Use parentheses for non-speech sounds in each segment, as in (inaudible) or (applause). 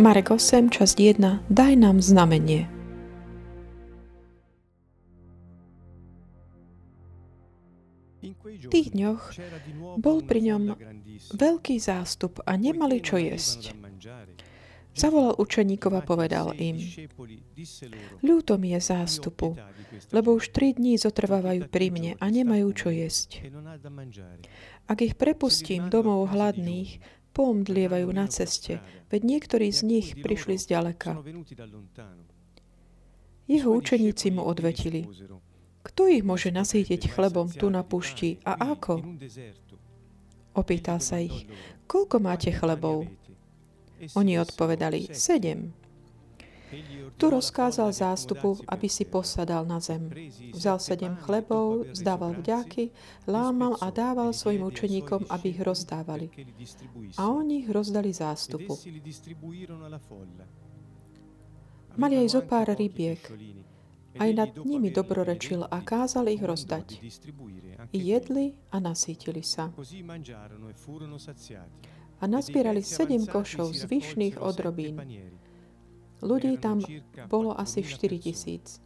Marek 8, časť 1. Daj nám znamenie. V tých dňoch bol pri ňom veľký zástup a nemali čo jesť. Zavolal učeníkov a povedal im, ľúto mi je zástupu, lebo už tri dní zotrvávajú pri mne a nemajú čo jesť. Ak ich prepustím domov hladných, poomdlievajú na ceste, veď niektorí z nich prišli z ďaleka. Jeho učeníci mu odvetili, kto ich môže nasýtiť chlebom tu na pušti a ako? Opýtal sa ich, koľko máte chlebov? Oni odpovedali, sedem. Tu rozkázal zástupu, aby si posadal na zem. Vzal sedem chlebov, zdával vďaky, lámal a dával svojim učeníkom, aby ich rozdávali. A oni ich rozdali zástupu. Mali aj zo pár rybiek. Aj nad nimi dobrorečil a kázal ich rozdať. Jedli a nasítili sa. A nazbierali sedem košov zvyšných odrobín Ľudí tam bolo asi 4 tisíc.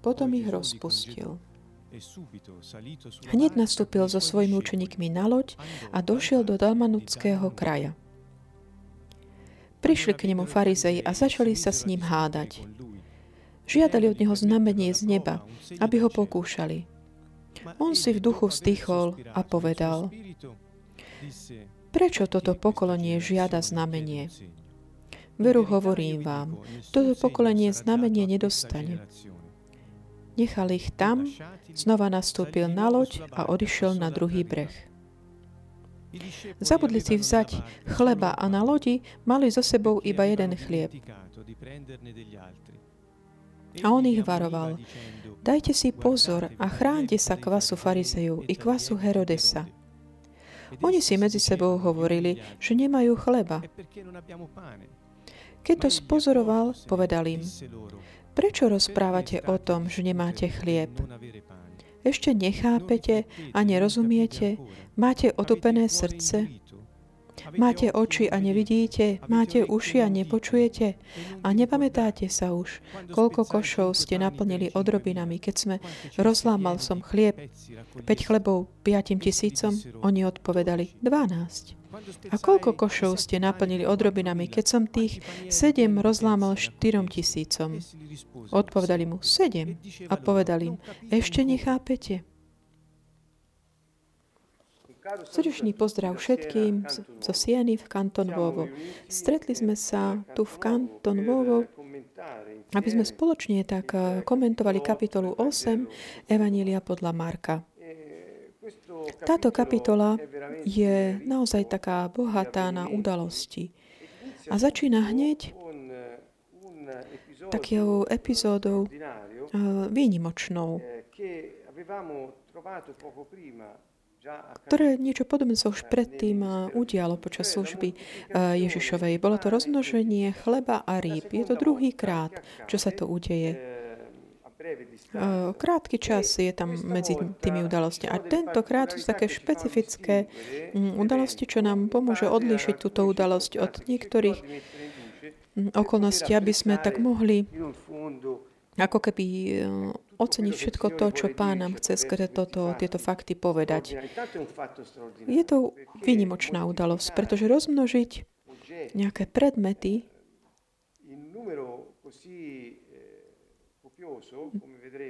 Potom ich rozpustil. Hneď nastúpil so svojimi učeníkmi na loď a došiel do Dalmanuckého kraja. Prišli k nemu farizei a začali sa s ním hádať. Žiadali od neho znamenie z neba, aby ho pokúšali. On si v duchu vzdychol a povedal, prečo toto pokolenie žiada znamenie? Veru hovorím vám, toto pokolenie znamenie nedostane. Nechal ich tam, znova nastúpil na loď a odišiel na druhý breh. Zabudli si vzať chleba a na lodi mali so sebou iba jeden chlieb. A on ich varoval. Dajte si pozor a chránte sa kvasu farizeju i kvasu Herodesa. Oni si medzi sebou hovorili, že nemajú chleba. Keď to spozoroval, povedal im, prečo rozprávate o tom, že nemáte chlieb? Ešte nechápete a nerozumiete? Máte otupené srdce? Máte oči a nevidíte? Máte uši a nepočujete? A nepamätáte sa už, koľko košov ste naplnili odrobinami, keď sme rozlámal som chlieb, 5 chlebov 5 tisícom? Oni odpovedali 12. A koľko košov ste naplnili odrobinami, keď som tých sedem rozlámal štyrom tisícom? Odpovedali mu, sedem. A povedali im, ešte nechápete? Srdečný pozdrav všetkým zo Sieny v Kanton Vovo. Stretli sme sa tu v Kanton Vovo, aby sme spoločne tak komentovali kapitolu 8 Evanília podľa Marka. Táto kapitola je naozaj taká bohatá na udalosti. A začína hneď takou epizódou eh, výnimočnou, ktoré niečo podobné sa už predtým eh, udialo počas služby eh, Ježišovej. Bolo to rozmnoženie chleba a rýb. Je to druhý krát, čo sa to udeje. Krátky čas je tam medzi tými udalostiami. A tentokrát sú také špecifické mm, udalosti, čo nám pomôže odlíšiť túto udalosť od niektorých mm, okolností, aby sme tak mohli ako keby oceniť všetko to, čo Pán nám chce skrze toto, tieto fakty povedať. Je to výnimočná udalosť, pretože rozmnožiť nejaké predmety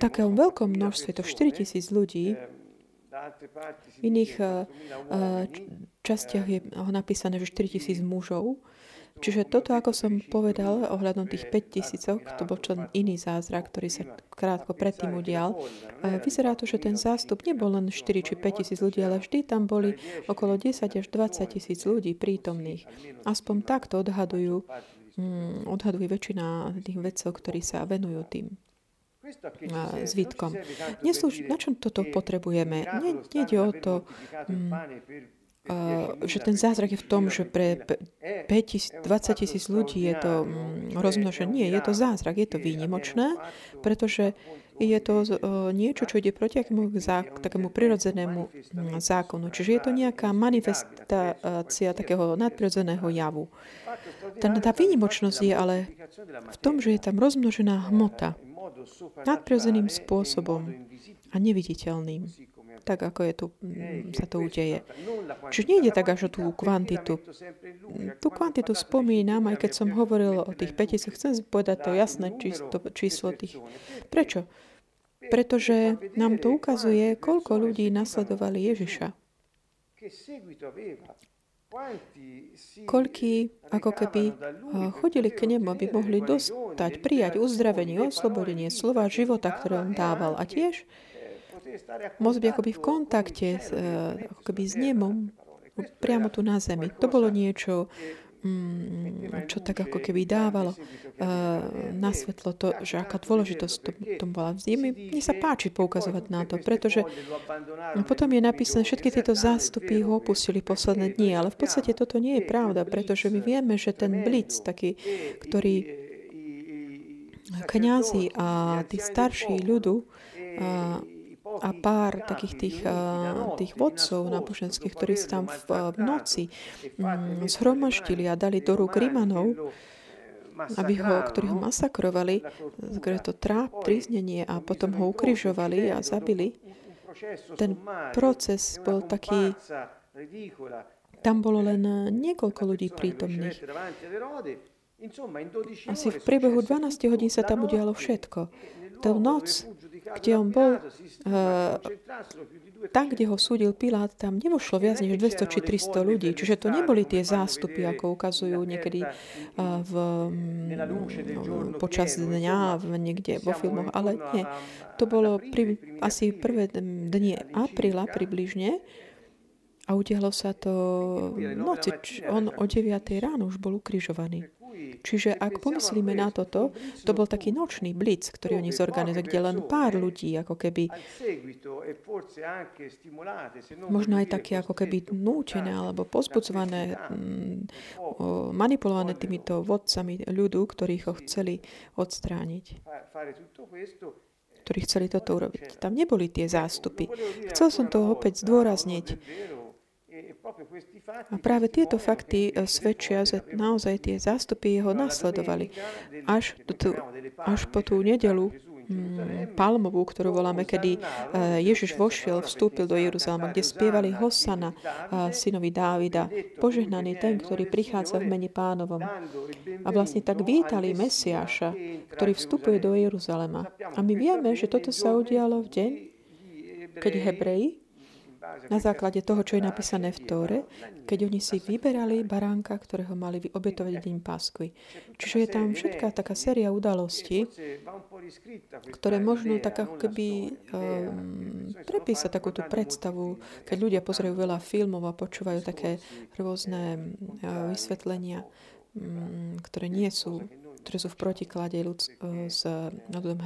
takom veľkom množstve, to 4 tisíc ľudí, v iných uh, častiach je ho napísané, že 4 tisíc mužov, Čiže toto, ako som povedal ohľadom tých 5 tisícok, to bol čo iný zázrak, ktorý sa krátko predtým udial. Vyzerá to, že ten zástup nebol len 4 či 5 tisíc ľudí, ale vždy tam boli okolo 10 až 20 tisíc ľudí prítomných. Aspoň takto odhadujú, mm, odhaduje väčšina tých vedcov, ktorí sa venujú tým zvitkom. Na čom toto potrebujeme? Nejde o to, mm, že ten zázrak je v tom, že pre 5 20 tisíc ľudí je to mm, rozmnožené. Nie, je to zázrak, je to výnimočné, pretože je to niečo, čo ide proti akému, takému prirodzenému mm, zákonu. Čiže je to nejaká manifestácia takého nadprirodzeného javu. Tá, tá výnimočnosť je ale v tom, že je tam rozmnožená hmota nadprirodzeným spôsobom a neviditeľným tak ako je tu, mm, sa to udeje. Čiže nie ide tak až o tú kvantitu. Tú kvantitu spomínam, aj keď som hovoril o tých 5000, chcem povedať to jasné číslo, číslo tých. Prečo? Pretože nám to ukazuje, koľko ľudí nasledovali Ježiša. Koľký ako keby chodili k nemu, aby mohli dostať, prijať uzdravenie, oslobodenie slova života, ktoré on dával. A tiež môcť byť akoby v kontakte s, eh, ako keby s nemom priamo tu na zemi. To bolo niečo, čo tak ako keby dávalo uh, na svetlo to, že aká dôležitosť to, to bola. Mne, mne sa páči poukazovať na to, pretože potom je napísané, všetky tieto zástupy ho opustili posledné dni, ale v podstate toto nie je pravda, pretože my vieme, že ten blic, taký, ktorý kňazi a tí starší ľudu, uh, a pár takých tých, tých vodcov náboženských, ktorí sa tam v, v noci mm, zhromaštili a dali do rúk Rimanov, aby ho, ktorí ho masakrovali, kde to tráp, tríznenie a potom ho ukrižovali a zabili. Ten proces bol taký, tam bolo len niekoľko ľudí prítomných. Asi v priebehu 12 hodín sa tam udialo všetko. Tú noc kde on bol, uh, tam, kde ho súdil Pilát, tam nevošlo viac než 200 či 300 ľudí. Čiže to neboli tie zástupy, ako ukazujú niekedy uh, v, um, počas dňa v, niekde vo filmoch, ale nie. To bolo pri, asi prvé dni apríla približne a udialo sa to noci. On o 9 ráno už bol ukrižovaný. Čiže ak pomyslíme na toto, to bol taký nočný blic, ktorý oni zorganizovali, kde len pár ľudí, ako keby možno aj také ako keby nútené alebo pozbudzované, mm, manipulované týmito vodcami ľudu, ktorí ho chceli odstrániť ktorí chceli toto urobiť. Tam neboli tie zástupy. Chcel som to opäť zdôrazniť. A práve tieto fakty eh, svedčia, že naozaj tie zástupy jeho nasledovali. Až, tu, až po tú nedelu mm, palmovú, ktorú voláme, kedy uh, Ježiš vošiel, vstúpil do Jeruzalema, kde spievali Hosana, uh, synovi Dávida, požehnaný ten, ktorý prichádza v mene pánovom. A vlastne tak vítali Mesiáša, ktorý vstupuje do Jeruzalema. A my vieme, že toto sa udialo v deň, keď Hebreji na základe toho, čo je napísané v Tóre, keď oni si vyberali baránka, ktorého mali obetovať deň Páskvy. Čiže je tam všetká taká séria udalostí, ktoré možno tak ako keby um, prepísa takúto predstavu, keď ľudia pozerajú veľa filmov a počúvajú také rôzne uh, vysvetlenia, um, ktoré nie sú ktoré sú v protiklade ľud, uh, s ľudom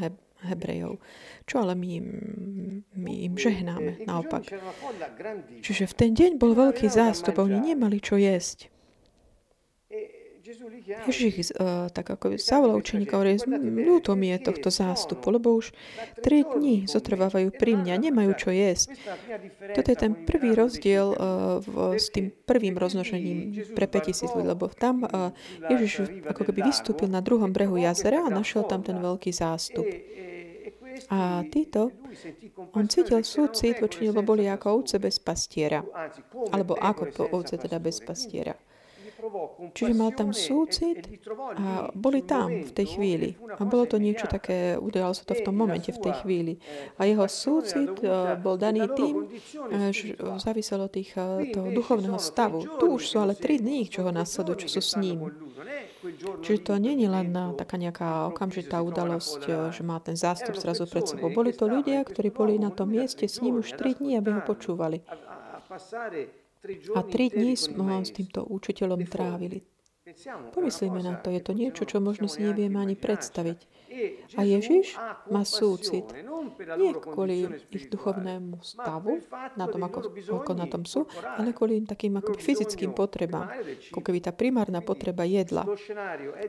Hebrejov. Čo ale my, my im žehnáme, naopak. Čiže v ten deň bol veľký zástup, oni nemali čo jesť. Ježiš uh, tak ako Savla učeníka hovorí, ľúto mi je tohto zástupu, lebo už tri dní zotrvávajú pri mňa, nemajú čo jesť. Toto je ten prvý rozdiel uh, v, s tým prvým roznožením pre 5000 ľudí, lebo tam uh, Ježiš ako keby vystúpil na druhom brehu jazera a našiel tam ten veľký zástup. A títo, on cítil súcit voči lebo boli ako ovce bez pastiera. Alebo ako ovce teda bez pastiera. Čiže mal tam súcit a boli tam v tej chvíli. A bolo to niečo také, udalo sa to v tom momente, v tej chvíli. A jeho súcit eh, bol daný tým, eh, že záviselo tých, toho duchovného stavu. Tu už sú ale tri dní, čo ho nasledujú, čo sú s ním. Čiže to nie je len taká nejaká okamžitá udalosť, že má ten zástup zrazu pred sebou. Boli to ľudia, ktorí boli na tom mieste s ním už tri dní, aby ho počúvali. A tri dní sme s týmto učiteľom trávili. Pomyslíme na to, je to niečo, čo možno si nevieme ani predstaviť. A Ježiš má súcit nie kvôli ich duchovnému stavu, na tom, ako, ako na tom sú, ale kvôli takým ako fyzickým potrebám, ako keby tá primárna potreba jedla.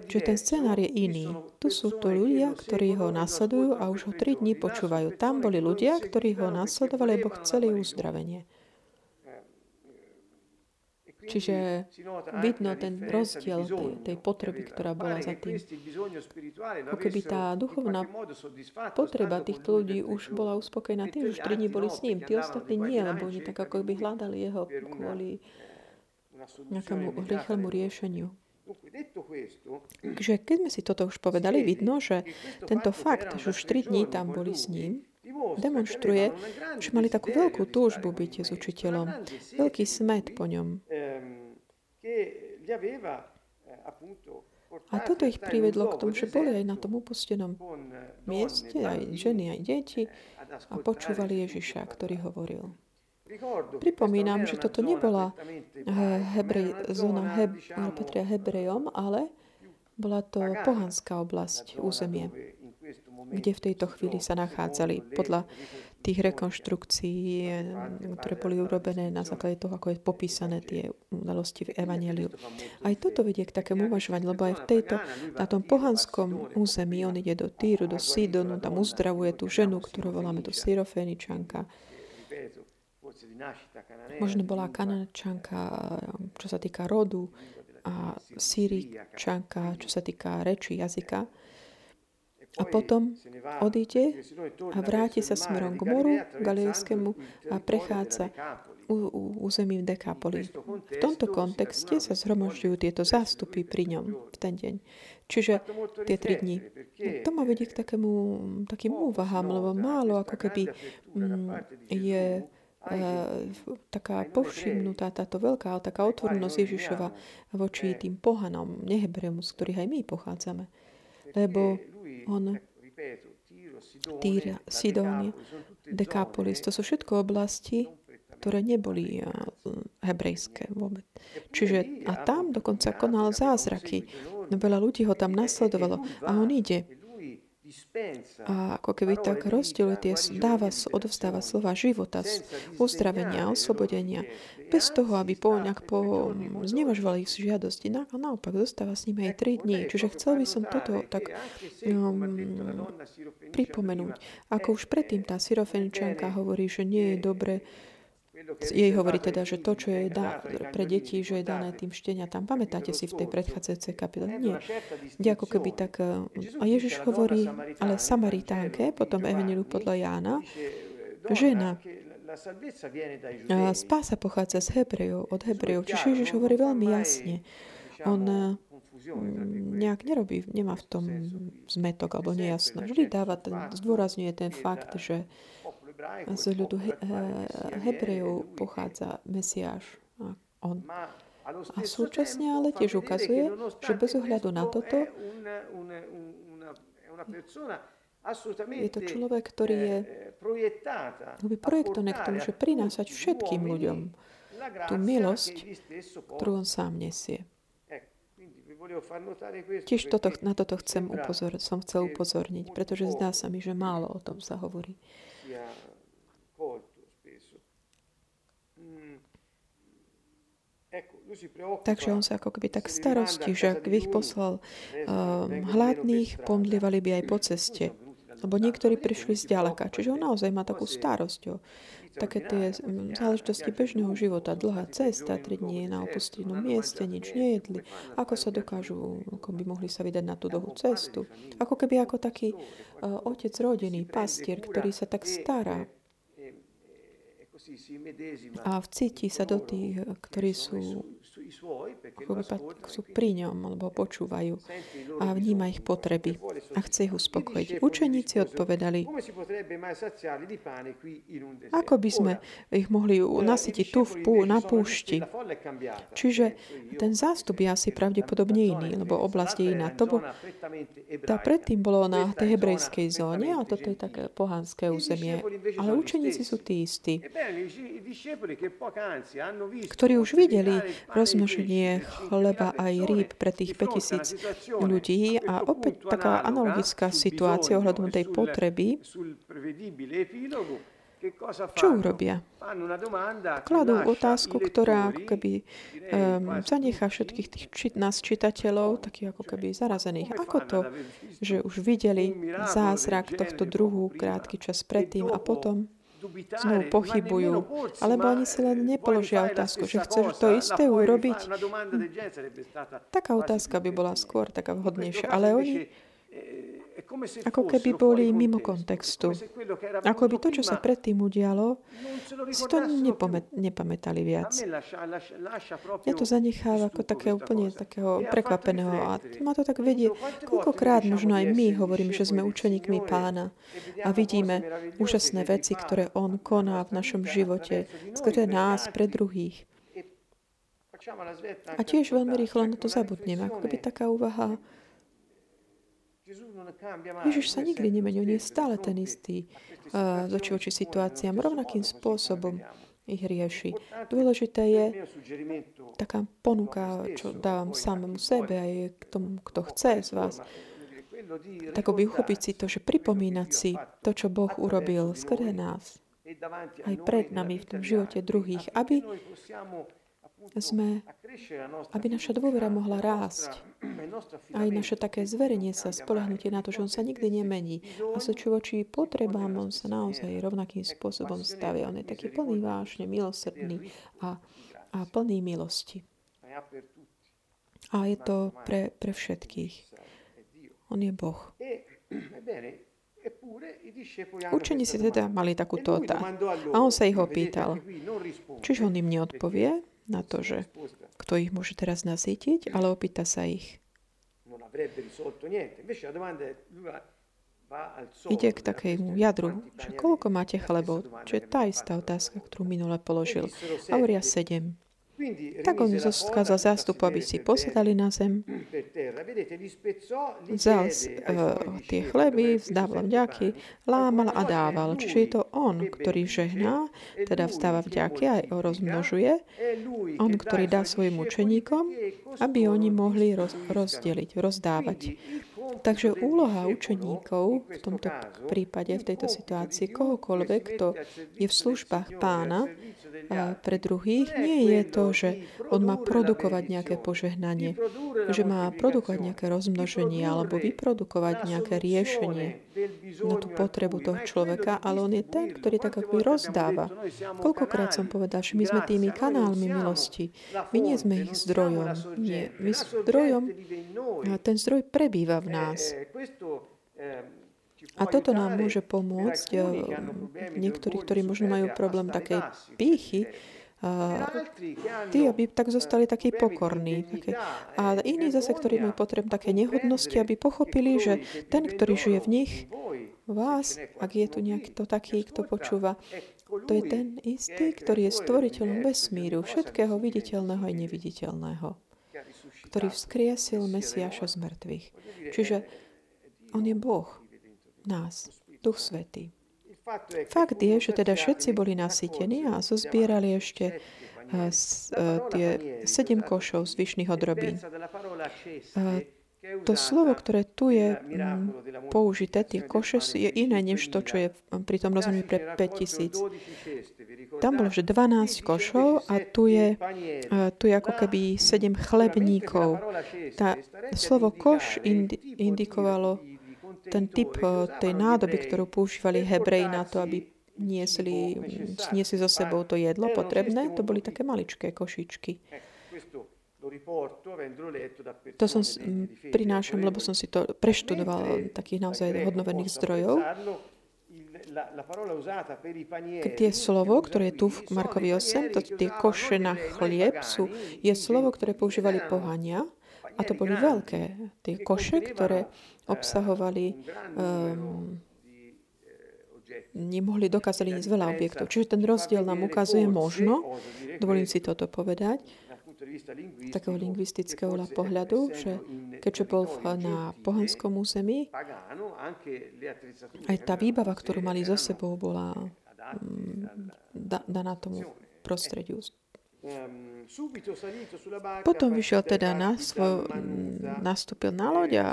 Čiže ten scenár je iný. Tu sú to ľudia, ktorí ho nasledujú a už ho tri dní počúvajú. Tam boli ľudia, ktorí ho nasledovali, lebo chceli uzdravenie. Čiže vidno ten rozdiel tej, tej potreby, ktorá bola za tým. Ako keby tá duchovná potreba týchto ľudí už bola uspokojená tým, že tri dní boli s ním. Tí ostatní nie, lebo oni tak ako by hľadali jeho kvôli nejakému rýchlemu riešeniu. Takže keď sme si toto už povedali, vidno, že tento fakt, že už tri dní tam boli s ním, demonstruje, že mali takú veľkú túžbu byť s učiteľom, veľký smet po ňom. A toto ich privedlo k tomu, že boli aj na tom upustenom mieste, aj ženy, aj deti a počúvali Ježiša, ktorý hovoril. Pripomínam, že toto nebola hebrej, zóna heb, Petria Hebrejom, ale bola to pohanská oblasť, územie kde v tejto chvíli sa nachádzali podľa tých rekonštrukcií, ktoré boli urobené na základe toho, ako je popísané tie udalosti v Evangeliu. Aj toto vedie k takému uvažovaniu, lebo aj v tejto, na tom pohanskom území, on ide do Týru, do Sidonu, tam uzdravuje tú ženu, ktorú voláme do Syroféničanka. Možno bola kanančanka, čo sa týka rodu, a Syričanka, čo sa týka reči, jazyka. A potom odíde a vráti sa smerom k moru galilejskému a prechádza územím Dekapoli. V tomto kontexte sa zhromažďujú tieto zástupy pri ňom v ten deň. Čiže tie tri dni. To ma vedie k takému, takým úvahám, lebo málo ako keby mm, je taká povšimnutá táto veľká, taká otvornosť Ježišova voči tým pohanom, nehebrejom, z ktorých aj my pochádzame. Lebo on, Týr, Sidónia, Dekapolis, to sú všetko oblasti, ktoré neboli hebrejské vôbec. Čiže a tam dokonca konal zázraky. No veľa ľudí ho tam nasledovalo a on ide a ako keby tak rozdieluje tie, dáva, odovzdáva slova života, uzdravenia, oslobodenia, bez toho, aby po, nejak po, znevažovali ich žiadosti. Na, naopak, zostáva s nimi aj tri dní. Čiže chcel by som toto tak um, pripomenúť. Ako už predtým tá syrofeničanka hovorí, že nie je dobre jej hovorí teda, že to, čo je dá, pre deti, že je dané tým šteniatám. Pamätáte si v tej predchádzajúcej kapitole? Nie. Kde ako keby tak... A Ježiš hovorí, ale Samaritánke, potom Evangeliu podľa Jána, žena, spása pochádza z Hebrejov, od Hebrejov. Čiže Ježiš hovorí veľmi jasne. On nejak nerobí, nemá v tom zmetok alebo nejasno. Vždy dáva ten, zdôrazňuje ten fakt, že z ľudu he, Hebrejov pochádza Mesiáš. A on. A súčasne ale tiež ukazuje, že bez ohľadu na toto je to človek, ktorý je projektovaný k tomu, že prinášať všetkým ľuďom tú milosť, ktorú on sám nesie. Tiež toto, na toto chcem upozor, som chcel upozorniť, pretože zdá sa mi, že málo o tom sa hovorí. Takže on sa ako keby tak starosti, že ak by ich poslal uh, hladných, pomdlievali by aj po ceste. Lebo niektorí prišli z ďaleka. Čiže on naozaj má takú starosť o také tie záležitosti bežného života. Dlhá cesta, tri dní na opustenom mieste, nič nejedli. Ako sa dokážu, ako by mohli sa vydať na tú dlhú cestu. Ako keby ako taký uh, otec rodený, pastier, ktorý sa tak stará a vcíti sa do tých, ktorí sú, sú pri ňom alebo počúvajú a vníma ich potreby. a chce ich uspokojiť. Učeníci odpovedali, ako by sme ich mohli nasytiť tu v pú, na púšti. Čiže ten zástup je asi pravdepodobne iný, lebo oblasť je iná. To bol, tá predtým bolo na tej hebrejskej zóne a toto je také pohanské územie. Ale učeníci sú tí istí, ktorí už videli rozmnoženie chleba aj rýb pre tých 5000 ľudí. a opäť taká analogická situácia ohľadom tej potreby. čo urobia? Kladú otázku, ktorá ako keby um, zanechá všetkých tých či, nás čitateľov, takých ako keby zarazených. Ako to, že už videli zázrak tohto druhu krátky čas predtým a potom znovu pochybujú, alebo oni si len nepoložia otázku, že chceš to isté urobiť. Taká otázka by bola skôr taká vhodnejšia, ale oni ako keby boli mimo kontextu. Ako by to, čo sa predtým udialo, si to nepamätali viac. Ja to zanecháva ako také úplne takého prekvapeného a ma to tak vedie. Koľkokrát možno aj my hovoríme, že sme učeníkmi pána a vidíme úžasné veci, ktoré on koná v našom živote, skrze nás pre druhých. A tiež veľmi rýchlo na to zabudneme. Ako keby taká úvaha, Ježiš sa nikdy nemení, on je stále ten istý uh, z oči situáciám. Rovnakým spôsobom ich rieši. Dôležité je taká ponuka, čo dávam samému sebe aj k tomu, kto chce z vás. Tak by uchopiť si to, že pripomínať si to, čo Boh urobil skrze nás, aj pred nami v tom živote druhých, aby sme, aby naša dôvera mohla rásť. Aj naše také zverenie sa, spolahnutie na to, že on sa nikdy nemení. A so čo voči potrebám, on sa naozaj rovnakým spôsobom stavia. On je taký plný vášne, milosrdný a, a plný milosti. A je to pre, pre všetkých. On je Boh. Učení si teda mali takúto otázku. A on sa ich opýtal. Čiže on im neodpovie, na to, že kto ich môže teraz nasýtiť, ale opýta sa ich. Ide k takému jadru, že koľko máte chlebov, čo je tá istá otázka, ktorú minule položil. Hovoria sedem. Tak on skázal zástupu, aby si posadali na zem. Vzal uh, tie chleby, vzdával vďaky, lámal a dával. Čiže je to on, ktorý žehná, teda vzdáva vďaky a rozmnožuje. On, ktorý dá svojim učeníkom, aby oni mohli roz, rozdeliť, rozdávať. Takže úloha učeníkov v tomto prípade, v tejto situácii, kohokoľvek, kto je v službách pána, pre druhých, nie je to, že on má produkovať nejaké požehnanie, že má produkovať nejaké rozmnoženie alebo vyprodukovať nejaké riešenie na tú potrebu toho človeka, ale on je ten, ktorý tak ako rozdáva. Koľkokrát som povedal, že my sme tými kanálmi milosti. My nie sme ich zdrojom. Nie. My zdrojom, ten zdroj prebýva v nás. A toto nám môže pomôcť eh, niektorí, ktorí možno majú problém takej pýchy, a tí, aby tak zostali takí pokorní. Také. A iní zase, ktorí majú potrebu také nehodnosti, aby pochopili, že ten, ktorý žije v nich, vás, ak je tu niekto taký, kto počúva, to je ten istý, ktorý je stvoriteľom vesmíru, všetkého viditeľného aj neviditeľného, ktorý vzkriesil Mesiaša z mŕtvych. Čiže on je Boh nás, Duch Svetý. Fakt je, že teda všetci boli nasytení a zozbierali ešte s, uh, tie sedem košov zvyšných odrobín. Uh, to slovo, ktoré tu je m, použité, tie koše, je iné než to, čo je pri tom rozumí pre 5000. Tam bolo, že 12 košov a tu je, tu je ako keby 7 chlebníkov. Tá, slovo koš indi, indikovalo ten typ eh, tej nádoby, ktorú používali hebreji na to, aby niesli, niesli so sebou to jedlo potrebné, to boli také maličké košičky. To som prinášam, lebo som si to preštudoval takých naozaj hodnovených zdrojov. Tie slovo, ktoré je tu v Markovi 8, to tie koše na chlieb, sú, je slovo, ktoré používali pohania A to boli veľké tie koše, ktoré obsahovali um, nemohli dokázali ísť veľa objektov. Čiže ten rozdiel nám ukazuje možno, dovolím si toto povedať, z takého lingvistického pohľadu, že keďže bol na pohanskom území, aj tá výbava, ktorú mali so sebou, bola mm, daná tomu prostrediu. Potom vyšiel teda na svoj, nastúpil na loď a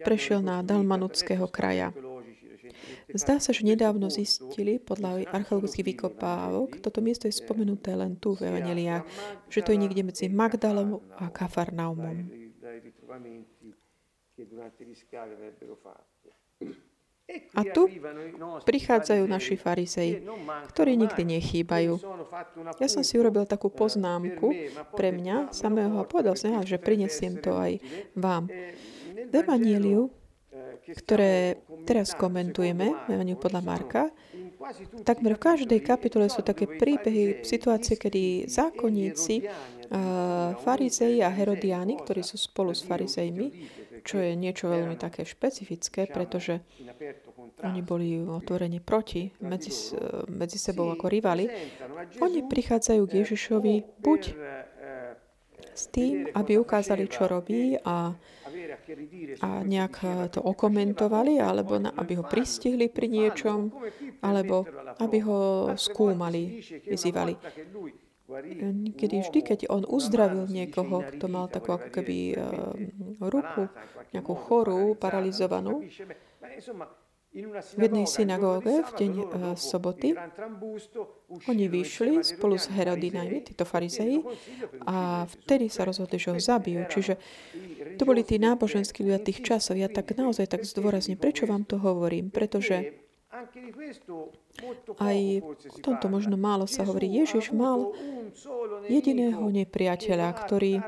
prešiel na Dalmanuckého kraja. Zdá sa, že nedávno zistili podľa archeologických vykopávok, toto miesto je spomenuté len tu v Evangeliách, že to je niekde medzi Magdalom a Kafarnaumom. A tu prichádzajú naši farizei, ktorí nikdy nechýbajú. Ja som si urobil takú poznámku pre mňa samého a povedal som, že prinesiem to aj vám. V Evangeliu ktoré teraz komentujeme, Evangeliu podľa Marka, takmer v každej kapitole sú také príbehy, situácie, kedy zákonníci, farizei a herodiáni, ktorí sú spolu s farizejmi, čo je niečo veľmi také špecifické, pretože oni boli otvorení proti, medzi, medzi sebou ako rivali. Oni prichádzajú k Ježišovi buď s tým, aby ukázali, čo robí a a nejak to okomentovali, alebo na, aby ho pristihli pri niečom, alebo aby ho skúmali, vyzývali. Niekedy vždy, keď on uzdravil niekoho, kto mal takú ako keby uh, ruku, nejakú chorú, paralizovanú, v jednej synagóge v deň uh, soboty oni vyšli spolu s Herodinami, títo farizei, a vtedy sa rozhodli, že ho zabijú. Čiže to boli tí náboženskí ľudia tých časov. Ja tak naozaj tak zdôrazne, prečo vám to hovorím? Pretože aj o tomto možno málo sa hovorí. Ježiš mal jediného nepriateľa, ktorý,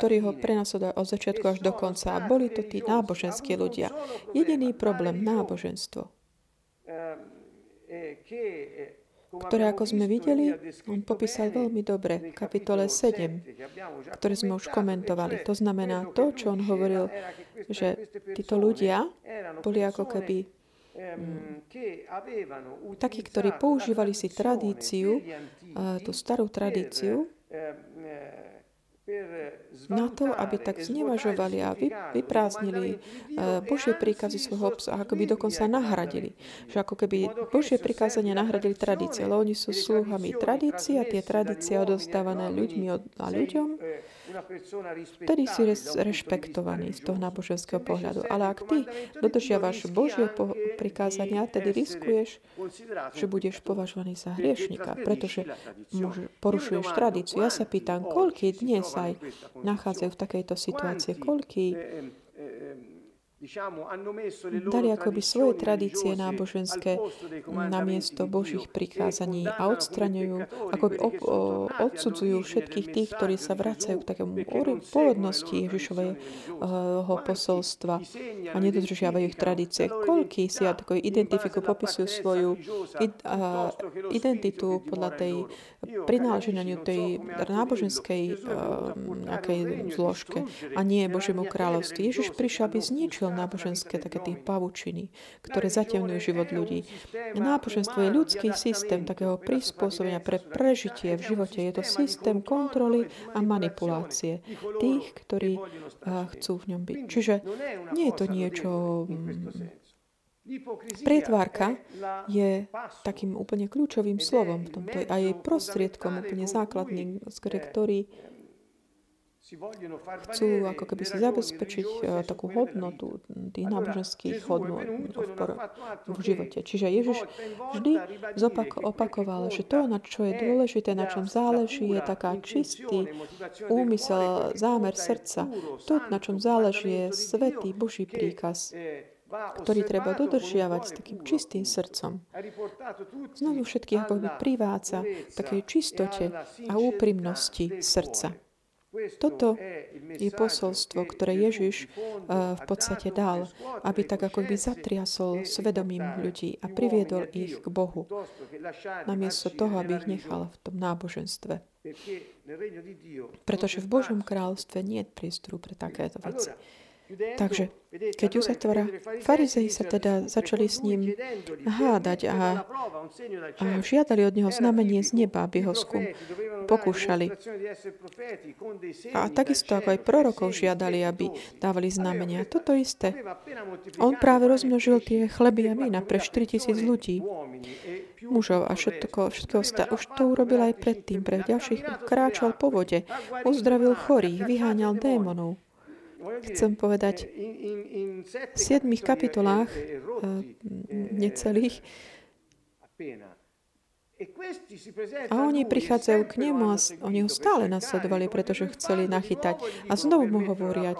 ktorý ho prenasledoval od začiatku až do konca. A boli to tí náboženskí ľudia. Jediný problém, náboženstvo ktoré, ako sme videli, on popísal veľmi dobre v kapitole 7, ktoré sme už komentovali. To znamená to, čo on hovoril, že títo ľudia boli ako keby. Takí, ktorí používali si tradíciu, tú starú tradíciu, na to, aby tak znevažovali a vyprázdnili Božie príkazy svojho obsahu, ako by dokonca nahradili. Že ako keby Božie prikázania nahradili tradície, ale oni sú sluhami tradície a tie tradície odostávané ľuďmi a ľuďom Vtedy si rešpektovaný z toho náboženského pohľadu. Ale ak ty dodržiavaš Božie prikázania, tedy riskuješ, že budeš považovaný za hriešnika, pretože porušuješ tradíciu. Ja sa pýtam, koľký dnes aj nachádzajú v takejto situácii, koľký dali akoby svoje tradície náboženské na miesto Božích prikázaní a odstraňujú, akoby odsudzujú všetkých tých, ktorí sa vracajú k takému pôvodnosti Ježišového posolstva a nedodržiavajú ich tradície. Koľký si ako identifikujú, popisujú svoju identitu podľa tej prináleženiu tej náboženskej nejakej zložke a nie Božiemu kráľovstvu. Ježiš prišiel, aby zničil zničil náboženské také tie pavučiny, ktoré zatemňujú život ľudí. Náboženstvo je ľudský systém takého prispôsobenia pre prežitie v živote. Je to systém kontroly a manipulácie tých, ktorí chcú v ňom byť. Čiže nie je to niečo mm, Prietvárka je takým úplne kľúčovým slovom v tomto a je prostriedkom úplne základným, ktorý chcú ako keby si zabezpečiť uh, takú hodnotu tých náboženských hodnot v živote. Čiže Ježiš vždy zopak- opakoval, že to, na čo je dôležité, na čom záleží, je taká čistý úmysel, zámer srdca. To, na čom záleží, je svetý Boží príkaz ktorý treba dodržiavať s takým čistým srdcom. Znovu všetkých ako by privádza takej čistote a úprimnosti srdca. Toto je posolstvo, ktoré Ježiš uh, v podstate dal, aby tak ako by zatriasol svedomím ľudí a priviedol ich k Bohu, namiesto toho, aby ich nechal v tom náboženstve. Pretože v Božom kráľstve nie je priestoru pre takéto veci. Takže keď uzatvára, farizei sa teda začali s ním hádať a, a žiadali od neho znamenie z neba, aby ho skú, pokúšali. A takisto ako aj prorokov žiadali, aby dávali znamenia. Toto isté. On práve rozmnožil tie chleby a vína pre 4000 ľudí mužov a všetko, všetko stá. Už to urobil aj predtým. Pre ďalších kráčal po vode, uzdravil chorých, vyháňal démonov chcem povedať, v siedmých kapitolách uh, necelých a oni prichádzajú k nemu a oni ho stále nasledovali, pretože chceli nachytať. A znovu mu hovoriať,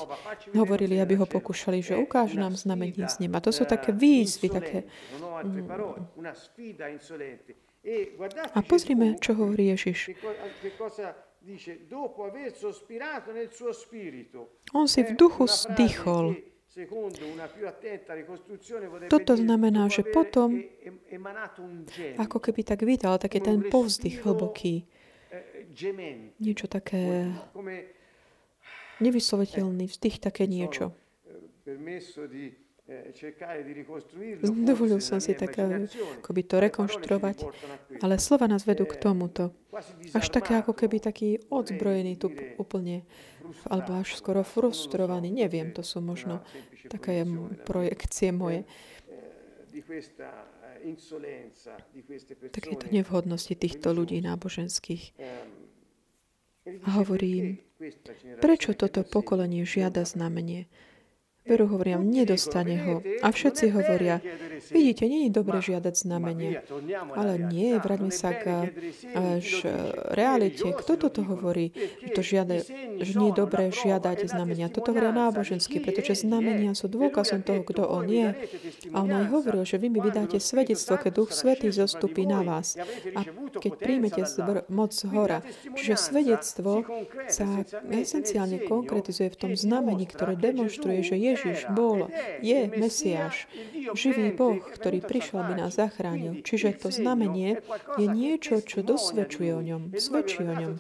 hovorili, aby ho pokúšali, že ukáž nám znamenie z neba. To sú také výzvy, také... A pozrime, čo hovorí Ježiš. On si v duchu zdýchol. Toto znamená, že potom, ako keby tak vydal, taký ten povzdych hlboký, eh, niečo také nevysloviteľný vzdych, také niečo. Eh, Dovolil som si tak by to rekonštruovať, ale slova nás vedú k eh, tomuto. Až také ako keby taký odzbrojený tu úplne, alebo až skoro frustrovaný. Neviem, to sú možno také projekcie moje. Eh, Takéto nevhodnosti týchto ľudí náboženských. Ehm, a hovorím, prečo toto pokolenie žiada znamenie? Veru hovoria, nedostane ho. A všetci hovoria, vidíte, nie je dobre žiadať znamenia. Ale nie, vráťme sa k až realite. Kto toto hovorí? To žiada, že nie je dobré žiadať znamenia. Toto hovoria nábožensky, pretože znamenia sú dôkazom toho, kto on je. A on aj hovoril, že vy mi vydáte svedectvo, keď Duch Svetý zostupí na vás. A keď príjmete moc z hora. Čiže svedectvo sa esenciálne konkretizuje v tom znamení, ktoré demonstruje, že je Ježiš bol, je Mesiáš, živý Boh, ktorý prišiel, aby nás zachránil. Čiže to znamenie je niečo, čo dosvedčuje o ňom, svedčí o ňom.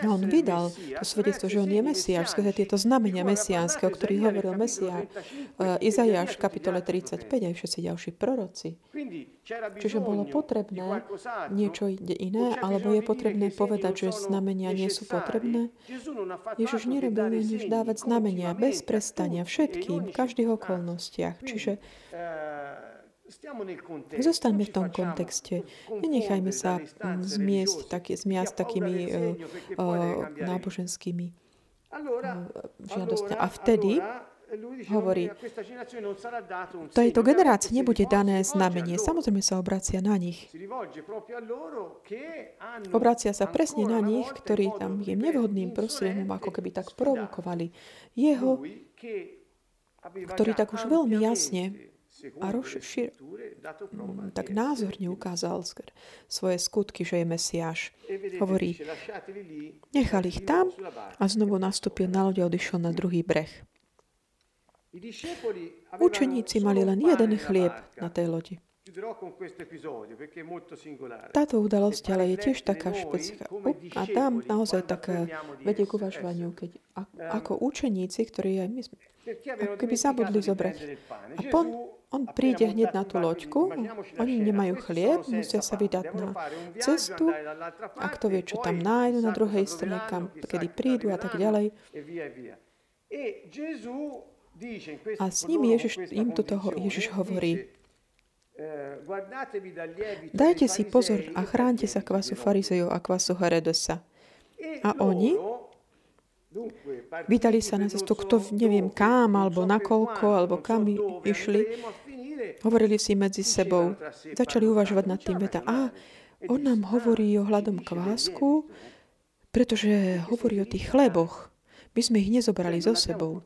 A on vydal to svedectvo, že on je Mesiáš, skrze tieto znamenia mesiánske, o ktorých hovoril Mesiáš, uh, Izajáš v kapitole 35 aj všetci ďalší proroci. Čiže bolo potrebné niečo iné, alebo je potrebné povedať, že znamenia nie sú potrebné? Ježiš nerobil než dávať znamenia bez prestania všetkým, v každých okolnostiach. Čiže Zostaňme v tom kontexte. Nenechajme sa zmiesť, taký, zmiasť takými uh, uh, náboženskými uh, žiadosťami. A vtedy hovorí, tejto generácii nebude dané znamenie. Samozrejme sa obracia na nich. Obracia sa presne na nich, ktorí tam je nevhodným prostriedom, ako keby tak provokovali jeho, ktorý tak už veľmi jasne a rozšir, tak názorne ukázal svoje skutky, že je Mesiáš. Hovorí, nechal ich tam a znovu nastúpil na loď a odišiel na druhý breh. Učeníci mali len jeden chlieb na tej lodi. Táto udalosť ale je tiež taká špecifická. A tam naozaj také vedie k uvažovaniu, keď ako učeníci, ktorí aj my sme, ako keby zabudli zobrať. A pon, on príde hneď na tú loďku, oni nemajú chlieb, musia sa vydať na cestu a kto vie, čo tam nájdu na druhej strane, kam, kedy prídu a tak ďalej. A s nimi Ježiš, im toto Ježiš hovorí, Dajte si pozor a chránte sa kvasu farizejov a kvasu Heredosa. A oni vydali sa na cestu, kto neviem kam, alebo nakoľko, alebo kam išli. Hovorili si medzi sebou. Začali uvažovať nad tým veta. A on nám hovorí o hľadom kvásku, pretože hovorí o tých chleboch. My sme ich nezobrali so sebou.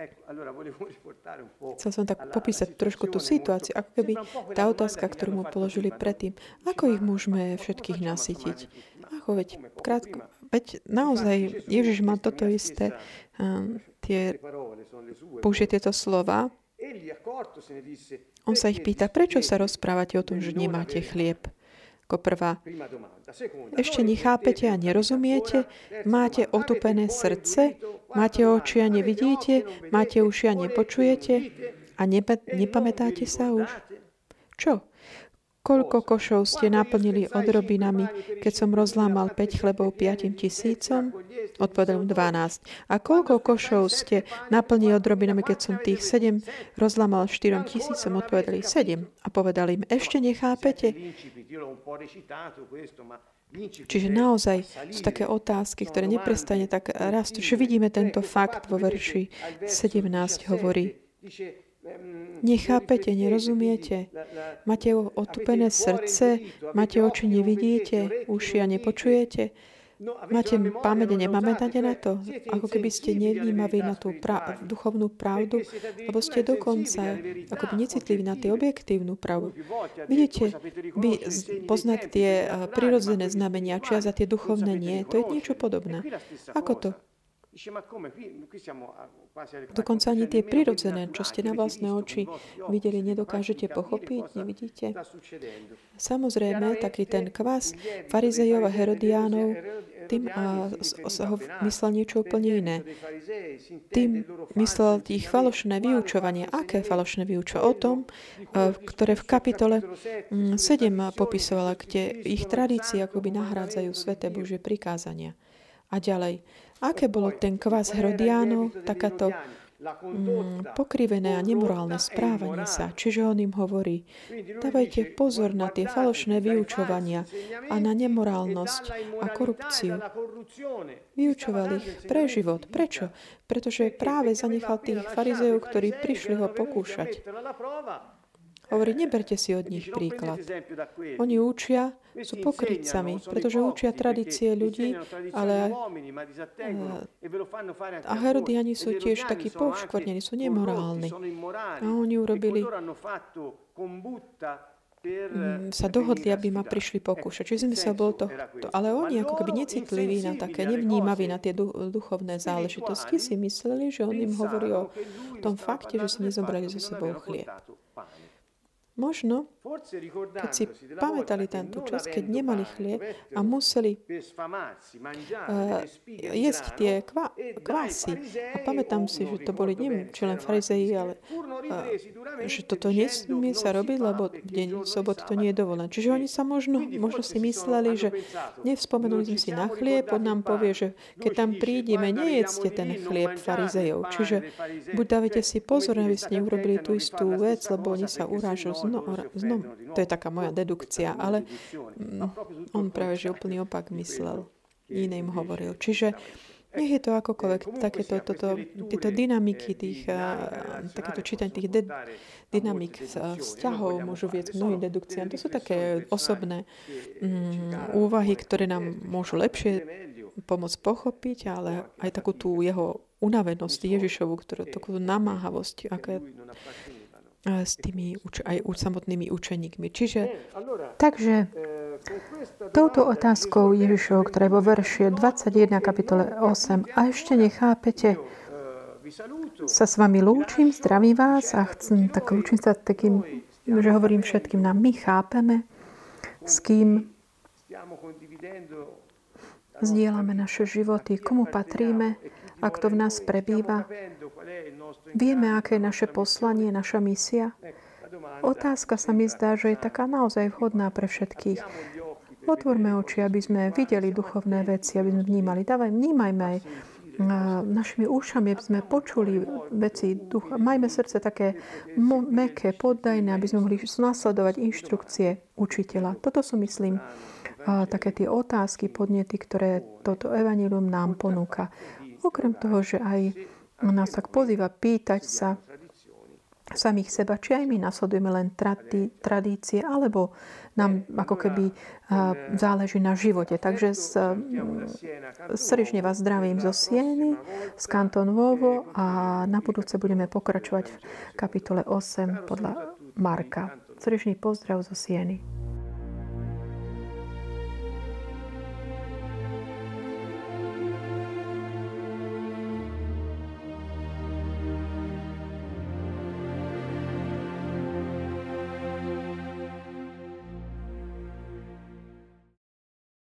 (laughs) Chcel som tak popísať trošku tú situáciu, ako keby tá otázka, ktorú mu položili predtým, ako ich môžeme všetkých nasytiť. Ako veď, krátko, Veď naozaj Ježiš má toto isté, um, tie, použije tieto slova. On sa ich pýta, prečo sa rozprávate o tom, že nemáte chlieb? Ako prvá. Ešte nechápete a nerozumiete? Máte otupené srdce? Máte oči a nevidíte? Máte uši a nepočujete? A nepamätáte sa už? Čo? Koľko košov ste naplnili odrobinami, keď som rozlámal 5 chlebov 5 tisícom? Odpovedal 12. A koľko košov ste naplnili odrobinami, keď som tých 7 rozlámal 4 tisícom? Odpovedali 7. A povedali im, ešte nechápete? Čiže naozaj sú také otázky, ktoré neprestane tak rastú. Že vidíme tento fakt vo verši 17 hovorí, Nechápete, nerozumiete. Máte otupené srdce, máte oči, nevidíte, uši a nepočujete. Máte pamäť, nepamätáte na to? Ako keby ste nevnímali na tú pra- duchovnú pravdu, lebo ste dokonca ako by necitliví na tie objektívnu pravdu. Vidíte, vy poznať tie prirodzené znamenia, či za tie duchovné nie, to je niečo podobné. Ako to? Dokonca ani tie prirodzené, čo ste na vlastné oči videli, nedokážete pochopiť, nevidíte? Samozrejme, taký ten kvas farizejov a herodiánov, tým a, sa ho myslel niečo úplne iné. Tým myslel tých falošné vyučovanie. Aké falošné vyučovanie? O tom, ktoré v kapitole 7 popisovala, kde ich tradície akoby nahrádzajú sveté Božie prikázania. A ďalej, Aké bolo ten kvás Herodiánov, takáto mm, pokrivené a nemorálne správanie sa. Čiže on im hovorí, dávajte pozor na tie falošné vyučovania a na nemorálnosť a korupciu. Vyučoval ich pre život. Prečo? Pretože práve zanechal tých farizejov, ktorí prišli ho pokúšať. Hovorí, neberte si od nich príklad. Oni učia, sú pokrytcami, pretože učia tradície ľudí, ale a Herodiani sú tiež takí poškvrnení, sú nemorálni. A oni urobili mm, sa dohodli, aby ma prišli pokúšať. Čiže zmysel bol to, to. Ale oni ako keby necitliví na také, nevnímaví na tie duchovné záležitosti, si mysleli, že on im hovorí o tom fakte, že si nezobrali so sebou chlieb. Možno, keď si pamätali tento čas, keď nemali chlieb a museli uh, jesť tie kva, kvásy. A pamätám si, že to boli, neviem, či len farizeji, ale uh, že toto nesmie sa robiť, lebo v deň soboty to nie je dovolené. Čiže oni sa možno, možno si mysleli, že nevspomenuli sme si na chlieb, on nám povie, že keď tam prídeme, nejedzte ten chlieb farizejov. Čiže buď dávajte si pozor, aby ste neurobili tú istú vec, lebo oni sa urážajú zno, zno, to je taká moja dedukcia, ale mm, on práve že úplný opak myslel. Iné hovoril. Čiže nech je to akokoľvek, takéto, toto, tieto dynamiky, tých, takéto čítanie tých de, dynamik vzťahov môžu viesť mnohým dedukciám. To sú také osobné mm, úvahy, ktoré nám môžu lepšie pomôcť pochopiť, ale aj takú tú jeho unavenosť Ježišovu, ktorú, takú namáhavosť, aké s tými aj samotnými učeníkmi. Čiže, takže touto otázkou Ježišov, ktorá je vo verši 21 kapitole 8 a ešte nechápete, sa s vami lúčim, zdravím vás a chcem, tak lúčim sa takým, že hovorím všetkým nám, my chápeme, s kým zdieľame naše životy, komu patríme, a kto v nás prebýva. Vieme, aké je naše poslanie, naša misia? Otázka sa mi zdá, že je taká naozaj vhodná pre všetkých. Otvorme oči, aby sme videli duchovné veci, aby sme vnímali. Dávaj, vnímajme aj našimi ušami, aby sme počuli veci ducha. Majme srdce také meké, poddajné, aby sme mohli nasledovať inštrukcie učiteľa. Toto sú, myslím, také tie otázky, podnety, ktoré toto evanilium nám ponúka. Okrem toho, že aj nás tak pozýva pýtať sa samých seba, či aj my nasledujeme len tradi- tradície, alebo nám ako keby záleží na živote. Takže s, srdečne vás zdravím zo Sieny, z Kanton Vovo a na budúce budeme pokračovať v kapitole 8 podľa Marka. Srdečný pozdrav zo Sieny.